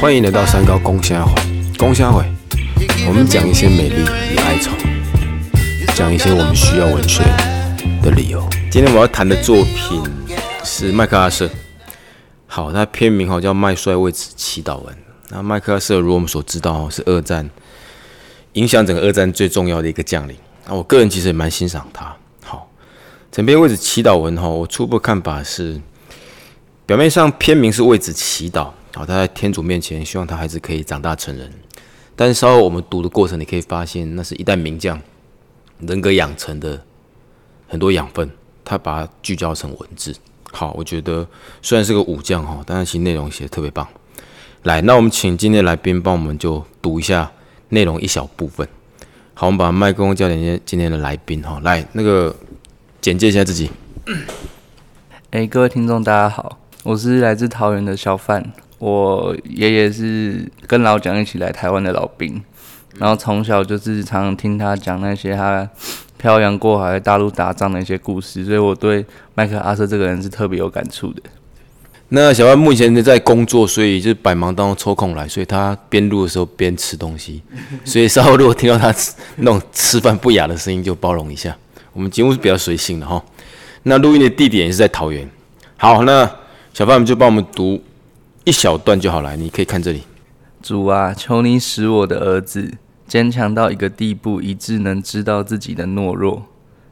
欢迎来到三高公虾会，公虾会，我们讲一些美丽与哀愁，讲一些我们需要文学的理由。今天我要谈的作品是麦克阿瑟，好，他片名好叫《麦帅为此祈祷文》。那麦克阿瑟，如我们所知道，是二战影响整个二战最重要的一个将领。那我个人其实也蛮欣赏他。好，整篇为此祈祷文哈，我初步看法是，表面上片名是为子祈祷，好，他在天主面前希望他孩子可以长大成人。但是稍后我们读的过程，你可以发现，那是一代名将人格养成的很多养分，他把它聚焦成文字。好，我觉得虽然是个武将哈，但是其实内容写的特别棒。来，那我们请今天来宾帮我们就读一下内容一小部分。好，我们把麦克风交给今天的来宾哈。来，那个简介一下自己。哎，各位听众，大家好，我是来自桃园的小范。我爷爷是跟老蒋一起来台湾的老兵，然后从小就是常常听他讲那些他漂洋过海在大陆打仗的一些故事，所以我对麦克阿瑟这个人是特别有感触的。那小范目前在工作，所以就是百忙当中抽空来，所以他边录的时候边吃东西，所以稍后如果听到他吃那种吃饭不雅的声音，就包容一下。我们节目是比较随性的哈。那录音的地点也是在桃园。好，那小范就帮我们读一小段就好了，你可以看这里。主啊，求你使我的儿子坚强到一个地步，以致能知道自己的懦弱；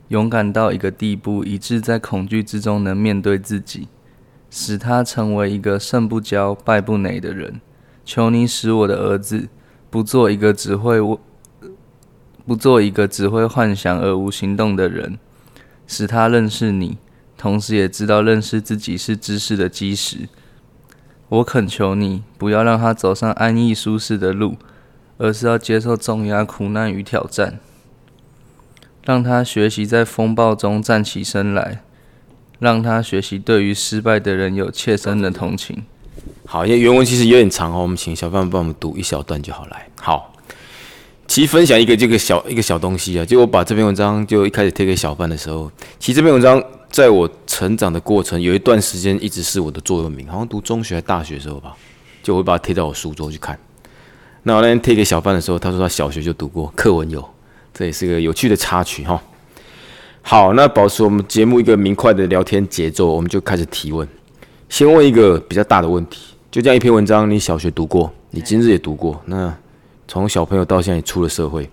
勇敢到一个地步，以致在恐惧之中能面对自己。使他成为一个胜不骄、败不馁的人。求你使我的儿子不做一个只会不做一个只会幻想而无行动的人，使他认识你，同时也知道认识自己是知识的基石。我恳求你，不要让他走上安逸舒适的路，而是要接受重压、苦难与挑战，让他学习在风暴中站起身来。让他学习对于失败的人有切身的同情。好，因为原文其实有点长哦，我们请小范帮我们读一小段就好。来，好，其实分享一个这个小一个小东西啊，就我把这篇文章就一开始贴给小范的时候，其实这篇文章在我成长的过程有一段时间一直是我的座右铭，好像读中学、大学的时候吧，就会把它贴到我书桌去看。那我那天贴给小范的时候，他说他小学就读过课文有，这也是个有趣的插曲哈。好，那保持我们节目一个明快的聊天节奏，我们就开始提问。先问一个比较大的问题，就这样一篇文章，你小学读过，你今日也读过。那从小朋友到现在出了社会，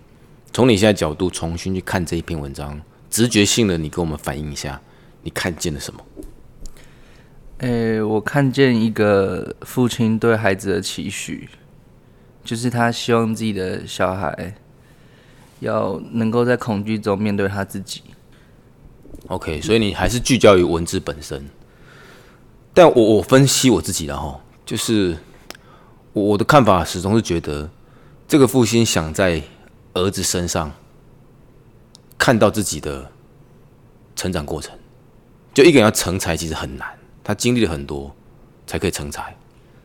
从你现在角度重新去看这一篇文章，直觉性的你跟我们反映一下，你看见了什么？诶，我看见一个父亲对孩子的期许，就是他希望自己的小孩要能够在恐惧中面对他自己。OK，所以你还是聚焦于文字本身。但我我分析我自己的哈，就是我我的看法始终是觉得，这个父亲想在儿子身上看到自己的成长过程。就一个人要成才其实很难，他经历了很多才可以成才。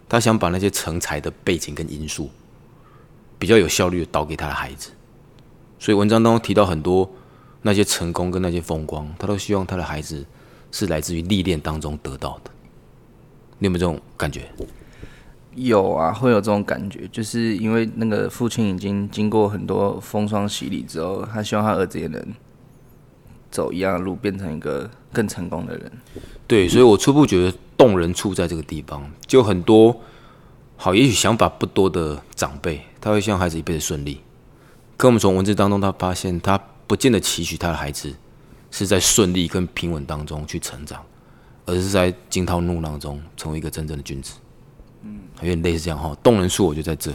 他想把那些成才的背景跟因素比较有效率的导给他的孩子。所以文章当中提到很多。那些成功跟那些风光，他都希望他的孩子是来自于历练当中得到的。你有没有这种感觉？有啊，会有这种感觉，就是因为那个父亲已经经过很多风霜洗礼之后，他希望他儿子也能走一样的路，变成一个更成功的人。对，所以我初步觉得动人处在这个地方，就很多好，也许想法不多的长辈，他会希望孩子一辈子顺利。可我们从文字当中，他发现他。不见得期许他的孩子是在顺利跟平稳当中去成长，而是在惊涛怒浪中成为一个真正的君子。嗯，有点类似这样哈。动人处我就在这，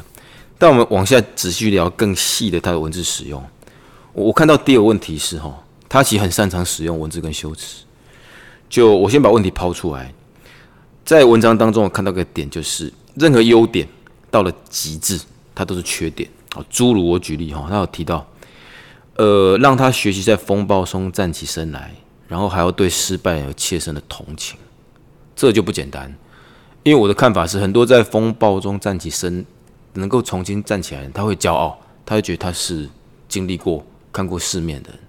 但我们往下仔细聊更细的他的文字使用。我看到第二个问题是哈，他其实很擅长使用文字跟修辞。就我先把问题抛出来，在文章当中我看到个点就是，任何优点到了极致，它都是缺点。好，诸如我举例哈，他有提到。呃，让他学习在风暴中站起身来，然后还要对失败有切身的同情，这就不简单。因为我的看法是，很多在风暴中站起身，能够重新站起来，他会骄傲，他会觉得他是经历过、看过世面的人，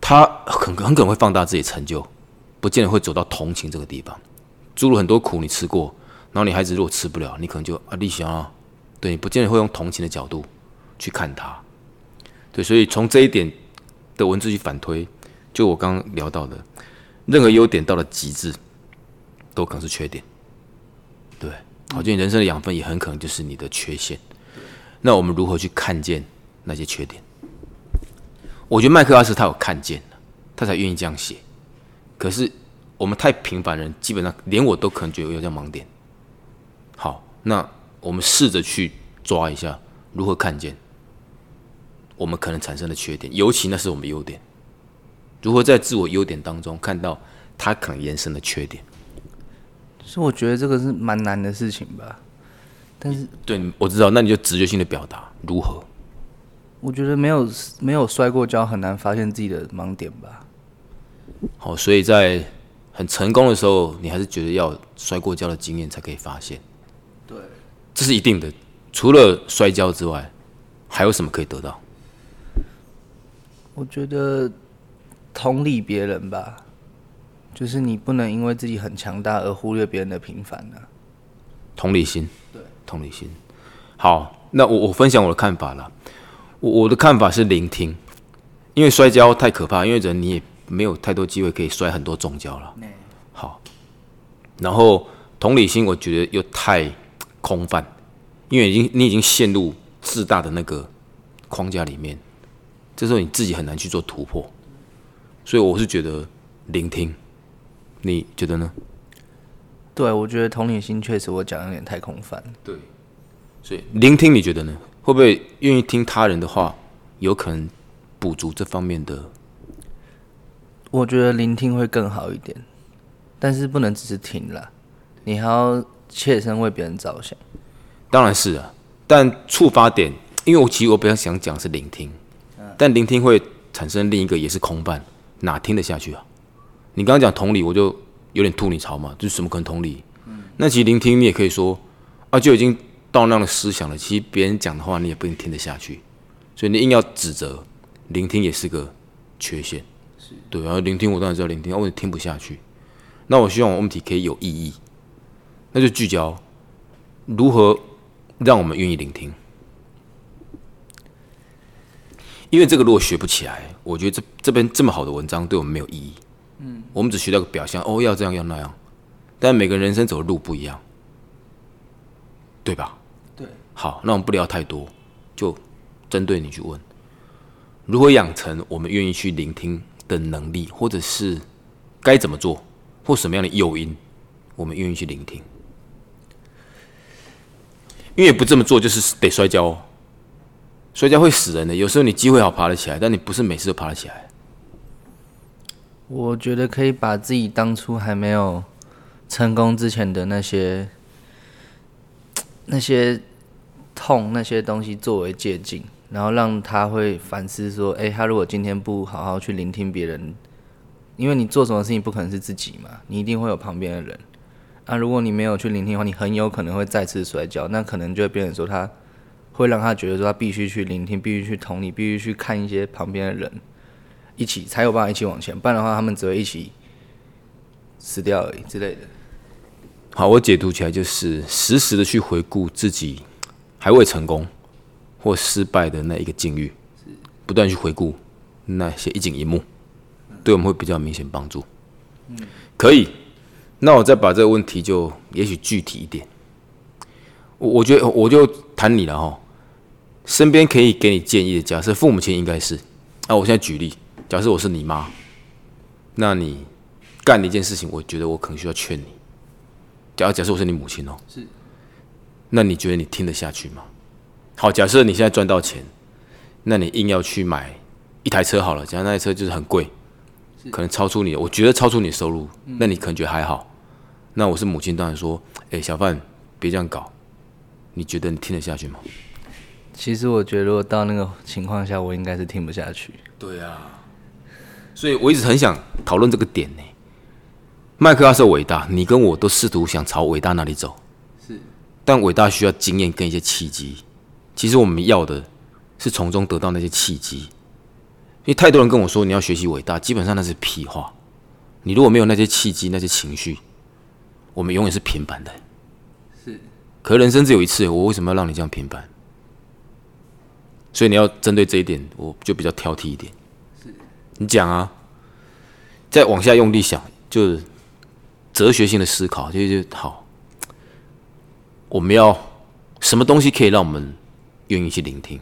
他很很可能会放大自己成就，不见得会走到同情这个地方。诸如很多苦你吃过，然后你孩子如果吃不了，你可能就啊，你想啊，对你不见得会用同情的角度去看他。对，所以从这一点的文字去反推，就我刚刚聊到的，任何优点到了极致，都可能是缺点。对，好，就你人生的养分也很可能就是你的缺陷。那我们如何去看见那些缺点？我觉得麦克阿瑟他有看见他才愿意这样写。可是我们太平凡人，基本上连我都可能觉得有这样盲点。好，那我们试着去抓一下，如何看见我们可能产生的缺点，尤其那是我们优点。如何在自我优点当中看到他可能延伸的缺点？所以我觉得这个是蛮难的事情吧。但是，对，我知道，那你就直觉性的表达如何？我觉得没有没有摔过跤，很难发现自己的盲点吧。好，所以在很成功的时候，你还是觉得要摔过跤的经验才可以发现。对，这是一定的。除了摔跤之外，还有什么可以得到？我觉得同理别人吧，就是你不能因为自己很强大而忽略别人的平凡呢。同理心，对，同理心。好，那我我分享我的看法了。我我的看法是聆听，因为摔跤太可怕，因为人你也。没有太多机会可以摔很多重跤了。好，然后同理心，我觉得又太空泛，因为已经你已经陷入自大的那个框架里面，这时候你自己很难去做突破。所以我是觉得聆听，你觉得呢？对，我觉得同理心确实我讲有点太空泛。对，所以聆听你觉得呢？会不会愿意听他人的话，有可能补足这方面的？我觉得聆听会更好一点，但是不能只是听了，你还要切身为别人着想。当然是啊，但触发点，因为我其实我比较想讲是聆听，但聆听会产生另一个也是空泛，哪听得下去啊？你刚刚讲同理，我就有点吐你槽嘛，就是什么可能同理？那其实聆听你也可以说啊，就已经到那样的思想了，其实别人讲的话你也不一定听得下去，所以你硬要指责，聆听也是个缺陷。对，然后聆听我当然知道聆听，我也听不下去。那我希望问题可以有意义，那就聚焦如何让我们愿意聆听。因为这个如果学不起来，我觉得这这边这么好的文章对我们没有意义。嗯，我们只学到个表象，哦，要这样要那样，但每个人生走的路不一样，对吧？好，那我们不聊太多，就针对你去问，如何养成我们愿意去聆听。的能力，或者是该怎么做，或什么样的诱因，我们愿意去聆听。因为不这么做，就是得摔跤哦。摔跤会死人的。有时候你机会好爬得起来，但你不是每次都爬得起来。我觉得可以把自己当初还没有成功之前的那些 那些痛那些东西作为借鉴。然后让他会反思说：“哎，他如果今天不好好去聆听别人，因为你做什么事情不可能是自己嘛，你一定会有旁边的人。那如果你没有去聆听的话，你很有可能会再次摔跤。那可能就会变成说，他会让他觉得说，他必须去聆听，必须去同理，必须去看一些旁边的人，一起才有办法一起往前。不然的话，他们只会一起死掉而已之类的。”好，我解读起来就是实时的去回顾自己还未成功。或失败的那一个境遇，不断去回顾那些一景一幕，对我们会比较明显帮助。可以。那我再把这个问题就也许具体一点。我我觉得我就谈你了哈。身边可以给你建议的，假设父母亲应该是。那我现在举例，假设我是你妈，那你干的一件事情，我觉得我可能需要劝你。假如假设我是你母亲哦，是。那你觉得你听得下去吗？好，假设你现在赚到钱，那你硬要去买一台车好了，假如那台车就是很贵，可能超出你，我觉得超出你收入，那你可能觉得还好。那我是母亲，当然说，哎，小范，别这样搞。你觉得你听得下去吗？其实我觉得，如果到那个情况下，我应该是听不下去。对啊，所以我一直很想讨论这个点呢。麦克阿瑟伟大，你跟我都试图想朝伟大那里走，是，但伟大需要经验跟一些契机。其实我们要的是从中得到那些契机，因为太多人跟我说你要学习伟大，基本上那是屁话。你如果没有那些契机、那些情绪，我们永远是平凡的。是，可人生只有一次，我为什么要让你这样平凡？所以你要针对这一点，我就比较挑剔一点。是，你讲啊，再往下用力想，就是哲学性的思考，就就好。我们要什么东西可以让我们愿意去聆听？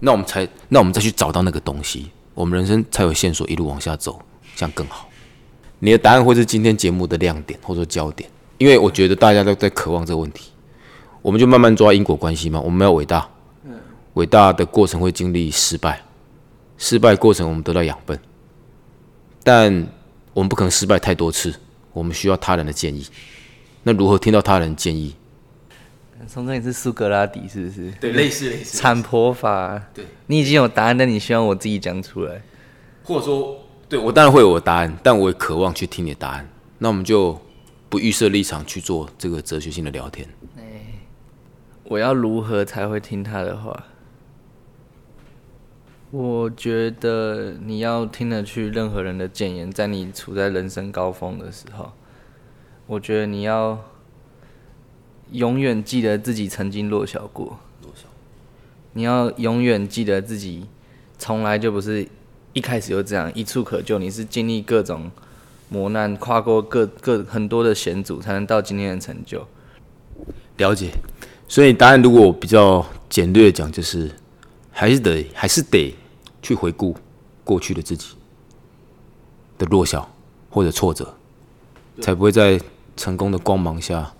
那我们才，那我们再去找到那个东西，我们人生才有线索一路往下走，这样更好。你的答案会是今天节目的亮点或者焦点，因为我觉得大家都在渴望这个问题。我们就慢慢抓因果关系嘛。我们要伟大，伟大的过程会经历失败，失败过程我们得到养分，但我们不可能失败太多次。我们需要他人的建议。那如何听到他人建议？从这里是苏格拉底是不是？对，类似类似。产婆法。对，你已经有答案，但你希望我自己讲出来，或者说，对我当然会有我的答案，但我也渴望去听你的答案。那我们就不预设立场去做这个哲学性的聊天。我要如何才会听他的话？我觉得你要听得去任何人的谏言，在你处在人生高峰的时候，我觉得你要。永远记得自己曾经弱小过，弱小。你要永远记得自己从来就不是一开始就这样一触可就，你是经历各种磨难，跨过各各很多的险阻，才能到今天的成就。了解。所以答案如果比较简略讲，就是还是得还是得去回顾过去的自己的弱小或者挫折，才不会在成功的光芒下。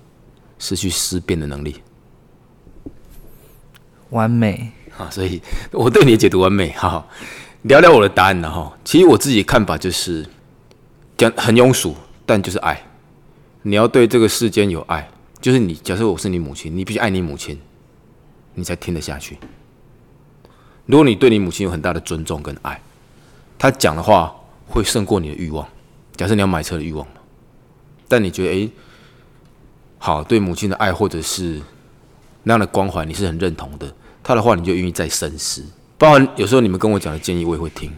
失去思辨的能力，完美啊！所以我对你的解读完美。好，聊聊我的答案呢？哈，其实我自己的看法就是讲很庸俗，但就是爱。你要对这个世间有爱，就是你假设我是你母亲，你必须爱你母亲，你才听得下去。如果你对你母亲有很大的尊重跟爱，她讲的话会胜过你的欲望。假设你要买车的欲望但你觉得诶。好，对母亲的爱或者是那样的关怀，你是很认同的。他的话，你就愿意再深思。包含有时候你们跟我讲的建议，我也会听。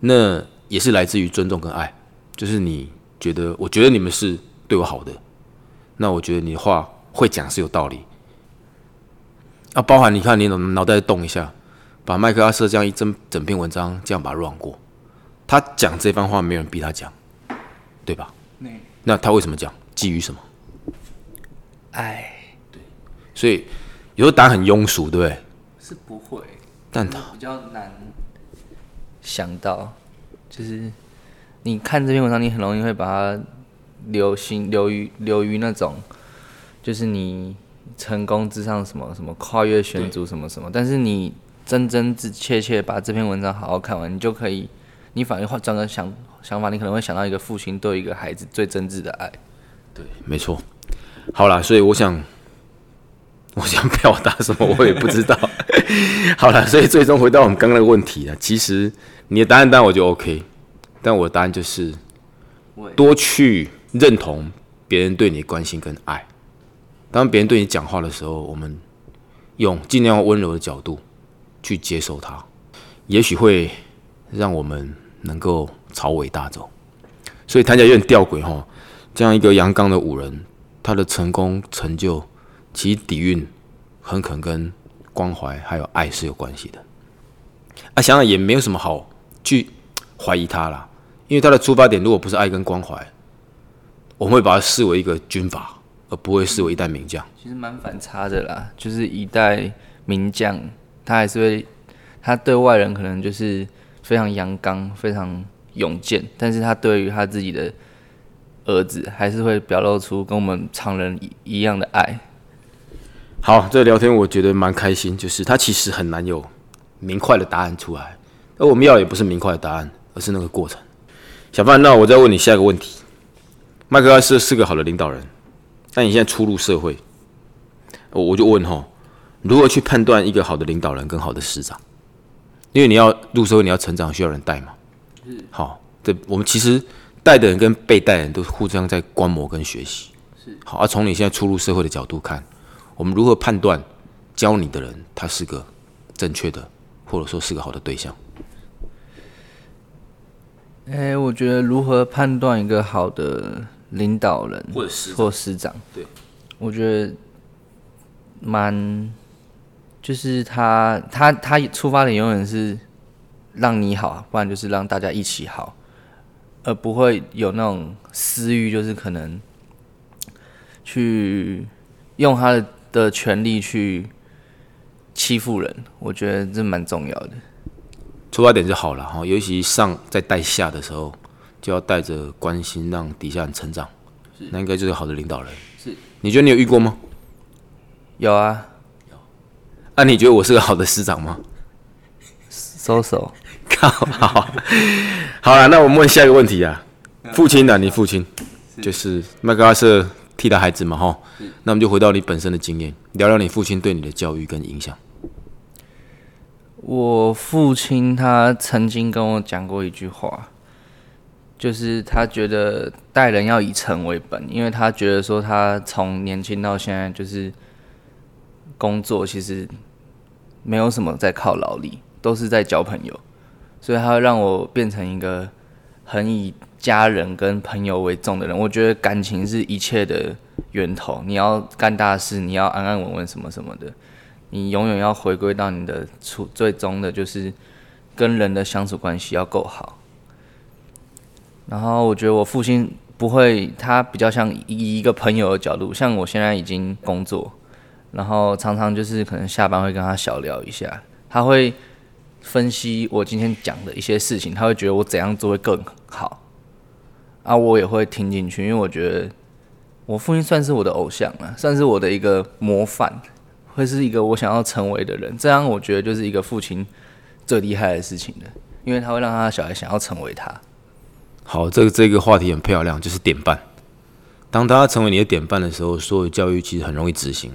那也是来自于尊重跟爱，就是你觉得，我觉得你们是对我好的。那我觉得你的话会讲是有道理。啊，包含你看，你脑脑袋动一下，把麦克阿瑟这样一整整篇文章这样把它绕过，他讲这番话，没有人逼他讲，对吧？那他为什么讲？基于什么？爱，对，所以有时候答案很庸俗，对不对？是不会，但他比较难想到，就是你看这篇文章，你很容易会把它流行流于流于那种，就是你成功之上什么什么跨越选组什么什么，但是你真真切切把这篇文章好好看完，你就可以，你反而换转个想想法，你可能会想到一个父亲对一个孩子最真挚的爱，对，没错。好了，所以我想，我想表达什么，我也不知道。好了，所以最终回到我们刚刚的问题啊，其实你的答案当然我就 OK，但我的答案就是多去认同别人对你的关心跟爱。当别人对你讲话的时候，我们用尽量温柔的角度去接受他，也许会让我们能够朝伟大走。所以谈起来有点吊诡哈，这样一个阳刚的武人。他的成功成就，其底蕴很可能跟关怀还有爱是有关系的。啊，想想也没有什么好去怀疑他啦，因为他的出发点如果不是爱跟关怀，我们会把他视为一个军阀，而不会视为一代名将。其实蛮反差的啦，就是一代名将，他还是会，他对外人可能就是非常阳刚、非常勇健，但是他对于他自己的。儿子还是会表露出跟我们常人一样的爱。好，这聊天我觉得蛮开心，就是他其实很难有明快的答案出来，而我们要也不是明快的答案，而是那个过程。小范，那我再问你下一个问题：麦克阿瑟是个好的领导人，但你现在初入社会，我我就问哈，如何去判断一个好的领导人跟好的师长？因为你要入社会，你要成长，需要人带嘛。好，这我们其实。带的人跟被带人都互相在观摩跟学习，是好。而从你现在初入社会的角度看，我们如何判断教你的人他是个正确的，或者说是个好的对象？哎，我觉得如何判断一个好的领导人或者师或师长，对，我觉得蛮，就是他他他出发点永远是让你好，不然就是让大家一起好，而不会有那种私欲，就是可能去用他的的权利去欺负人。我觉得这蛮重要的。出发点就好了哈，尤其上在带下的时候，就要带着关心，让底下人成长，那应该就是好的领导人。是，你觉得你有遇过吗？有啊，啊，你觉得我是个好的师长吗？收手。靠，好，好了，那我们问下一个问题啊，父亲呢？你父亲就是麦克阿瑟替代孩子嘛，哈，那我们就回到你本身的经验，聊聊你父亲对你的教育跟影响。我父亲他曾经跟我讲过一句话，就是他觉得待人要以诚为本，因为他觉得说他从年轻到现在就是工作，其实没有什么在靠劳力，都是在交朋友，所以他会让我变成一个很以家人跟朋友为重的人。我觉得感情是一切的源头，你要干大事，你要安安稳稳什么什么的。你永远要回归到你的初最终的，就是跟人的相处关系要够好。然后我觉得我父亲不会，他比较像以一个朋友的角度，像我现在已经工作，然后常常就是可能下班会跟他小聊一下，他会分析我今天讲的一些事情，他会觉得我怎样做会更好，啊，我也会听进去，因为我觉得我父亲算是我的偶像了，算是我的一个模范。会是一个我想要成为的人，这样我觉得就是一个父亲最厉害的事情了，因为他会让他的小孩想要成为他。好，这个这个话题很漂亮，就是典范。当他成为你的典范的时候，所有教育其实很容易执行，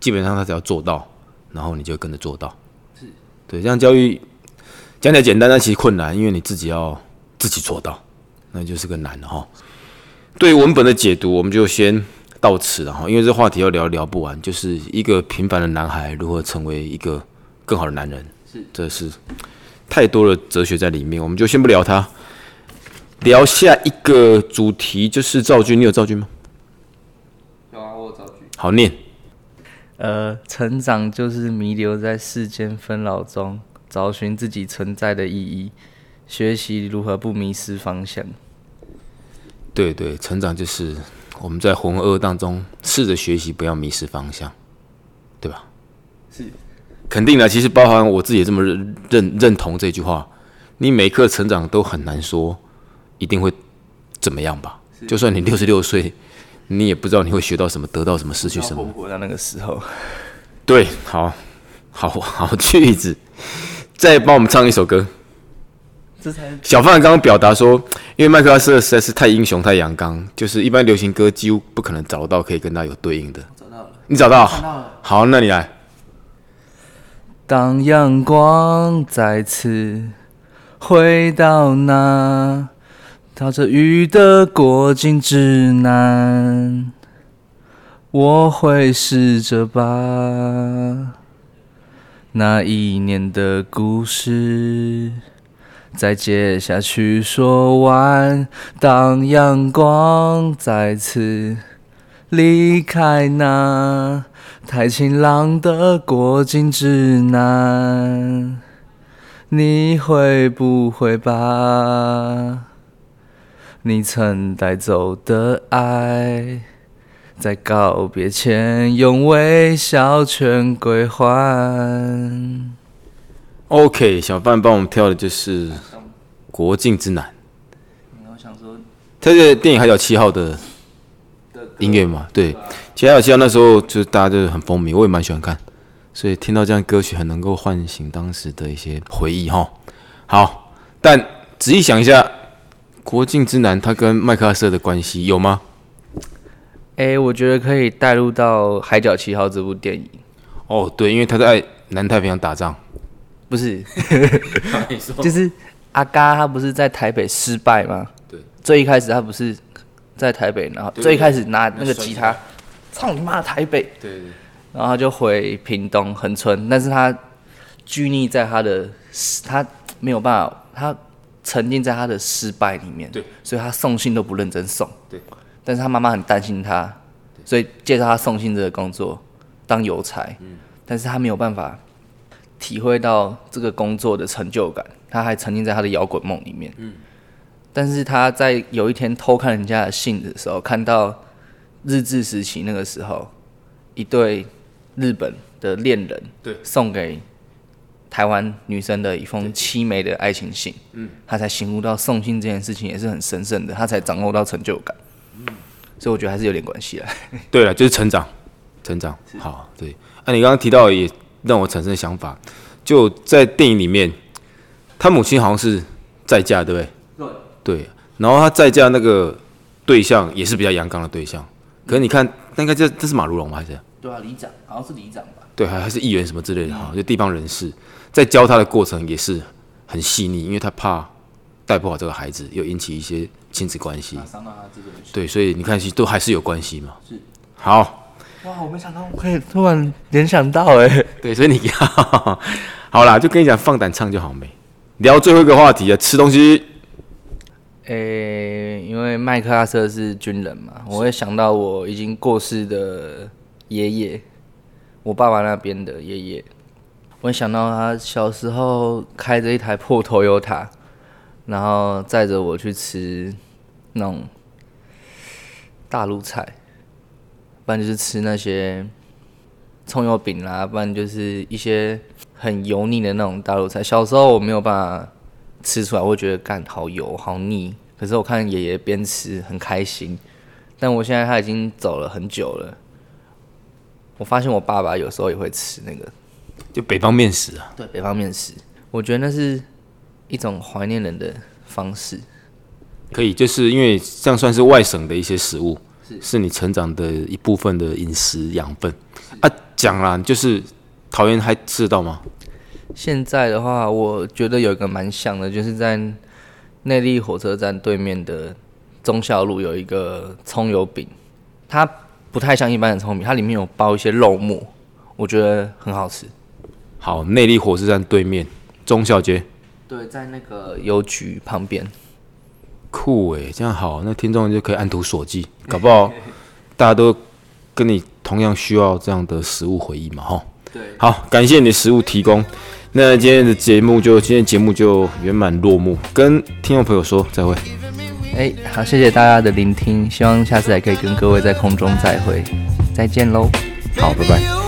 基本上他只要做到，然后你就跟着做到。是，对，这样教育讲起来简单，但其实困难，因为你自己要自己做到，那就是个难的哈。对文本的解读，我们就先。到此了哈，因为这话题要聊聊不完，就是一个平凡的男孩如何成为一个更好的男人，是，这是太多的哲学在里面，我们就先不聊他，聊下一个主题，就是造句，你有造句吗？有啊，我有造句。好念。呃，成长就是弥留在世间纷扰中，找寻自己存在的意义，学习如何不迷失方向。对对，成长就是。我们在浑噩当中试着学习，不要迷失方向，对吧？是，肯定的。其实包含我自己也这么认认认同这句话。你每一刻成长都很难说一定会怎么样吧？就算你六十六岁，你也不知道你会学到什么，得到什么，失去什么。活到那个时候，对，好，好好句子，再帮我们唱一首歌。小范刚刚表达说，因为麦克阿瑟实在是太英雄、太阳刚，就是一般流行歌几乎不可能找到可以跟他有对应的。找到了，你找到？找到了。好，那你来。当阳光再次回到那逃着雨的过境之南，我会试着把那一年的故事。再接下去说完，当阳光再次离开那太晴朗的过境之南，你会不会把你曾带走的爱，在告别前用微笑全归还？OK，小范帮我们挑的就是《国境之南》。我想说，他是电影《海角七号》的音乐嘛？对，《海角七号》那时候就是大家就是很风靡，我也蛮喜欢看，所以听到这样歌曲很能够唤醒当时的一些回忆哈。好，但仔细想一下，《国境之南》它跟麦克阿瑟的关系有吗？哎，我觉得可以带入到《海角七号》这部电影。哦，对，因为他在南太平洋打仗。不是，就是阿嘎他不是在台北失败吗？对，最一开始他不是在台北，然后最一开始拿那个吉他，操你妈的台北！对对，然后他就回屏东恒村，但是他拘泥在他的，他没有办法，他沉浸在他的失败里面，对，所以他送信都不认真送，对，但是他妈妈很担心他，所以介绍他送信这个工作当邮差。但是他没有办法体会到这个工作的成就感，他还沉浸在他的摇滚梦里面。但是他在有一天偷看人家的信的时候，看到日治时期那个时候一对日本的恋人对。送给台湾女生的一封凄美的爱情信，嗯，他才醒悟到送信这件事情也是很神圣的，他才掌握到成就感，嗯，所以我觉得还是有点关系啊。对了，就是成长，成长。好，对。那、你刚刚提到也让我产生想法，就在电影里面，他母亲好像是再嫁，对不对？对，对。然后他再嫁那个对象也是比较阳刚的对象，可是你看，那个这这是马如龙吗？还是？对啊，里长好像是里长吧？对，还还是议员什么之类的哈，就地方人士，在教他的过程也是很细腻，因为他怕带不好这个孩子，又引起一些亲子关系。对，所以你看，其实都还是有关系嘛。是。好，哇，我没想到我可以突然联想到哎、对，所以你 好啦，就跟你讲，放胆唱就好没。聊最后一个话题啊，吃东西。诶、因为麦克阿瑟是军人嘛，我会想到我已经过世的爷爷，我爸爸那边的爷爷。我想到他小时候开着一台破 Toyota，然后载着我去吃那种大陆菜，不然就是吃那些葱油饼啦，不然就是一些很油腻的那种大陆菜。小时候我没有办法吃出来，会觉得干好油好腻。可是我看爷爷边吃很开心，但我现在他已经走了很久了。我发现我爸爸有时候也会吃那个就北方面食啊，对北方面食，我觉得那是一种怀念人的方式。可以，就是因为这样算是外省的一些食物，是你成长的一部分的饮食养分啊。讲啦，就是桃园还吃得到吗？现在的话，我觉得有一个蛮像的，就是在内坜火车站对面的忠孝路有一个葱油饼，它不太像一般的葱油饼，它里面有包一些肉末，我觉得很好吃。好，内力火车站对面中小街，对，在那个邮局旁边。酷诶，这样好，那听众就可以按图索骥，搞不好 大家都跟你同样需要这样的食物回忆嘛，哈。对，好，感谢你的食物提供。那今天的节目就今天节目就圆满落幕，跟听众朋友说再会。哎、好，谢谢大家的聆听，希望下次还可以跟各位在空中再会，再见喽。好，拜拜。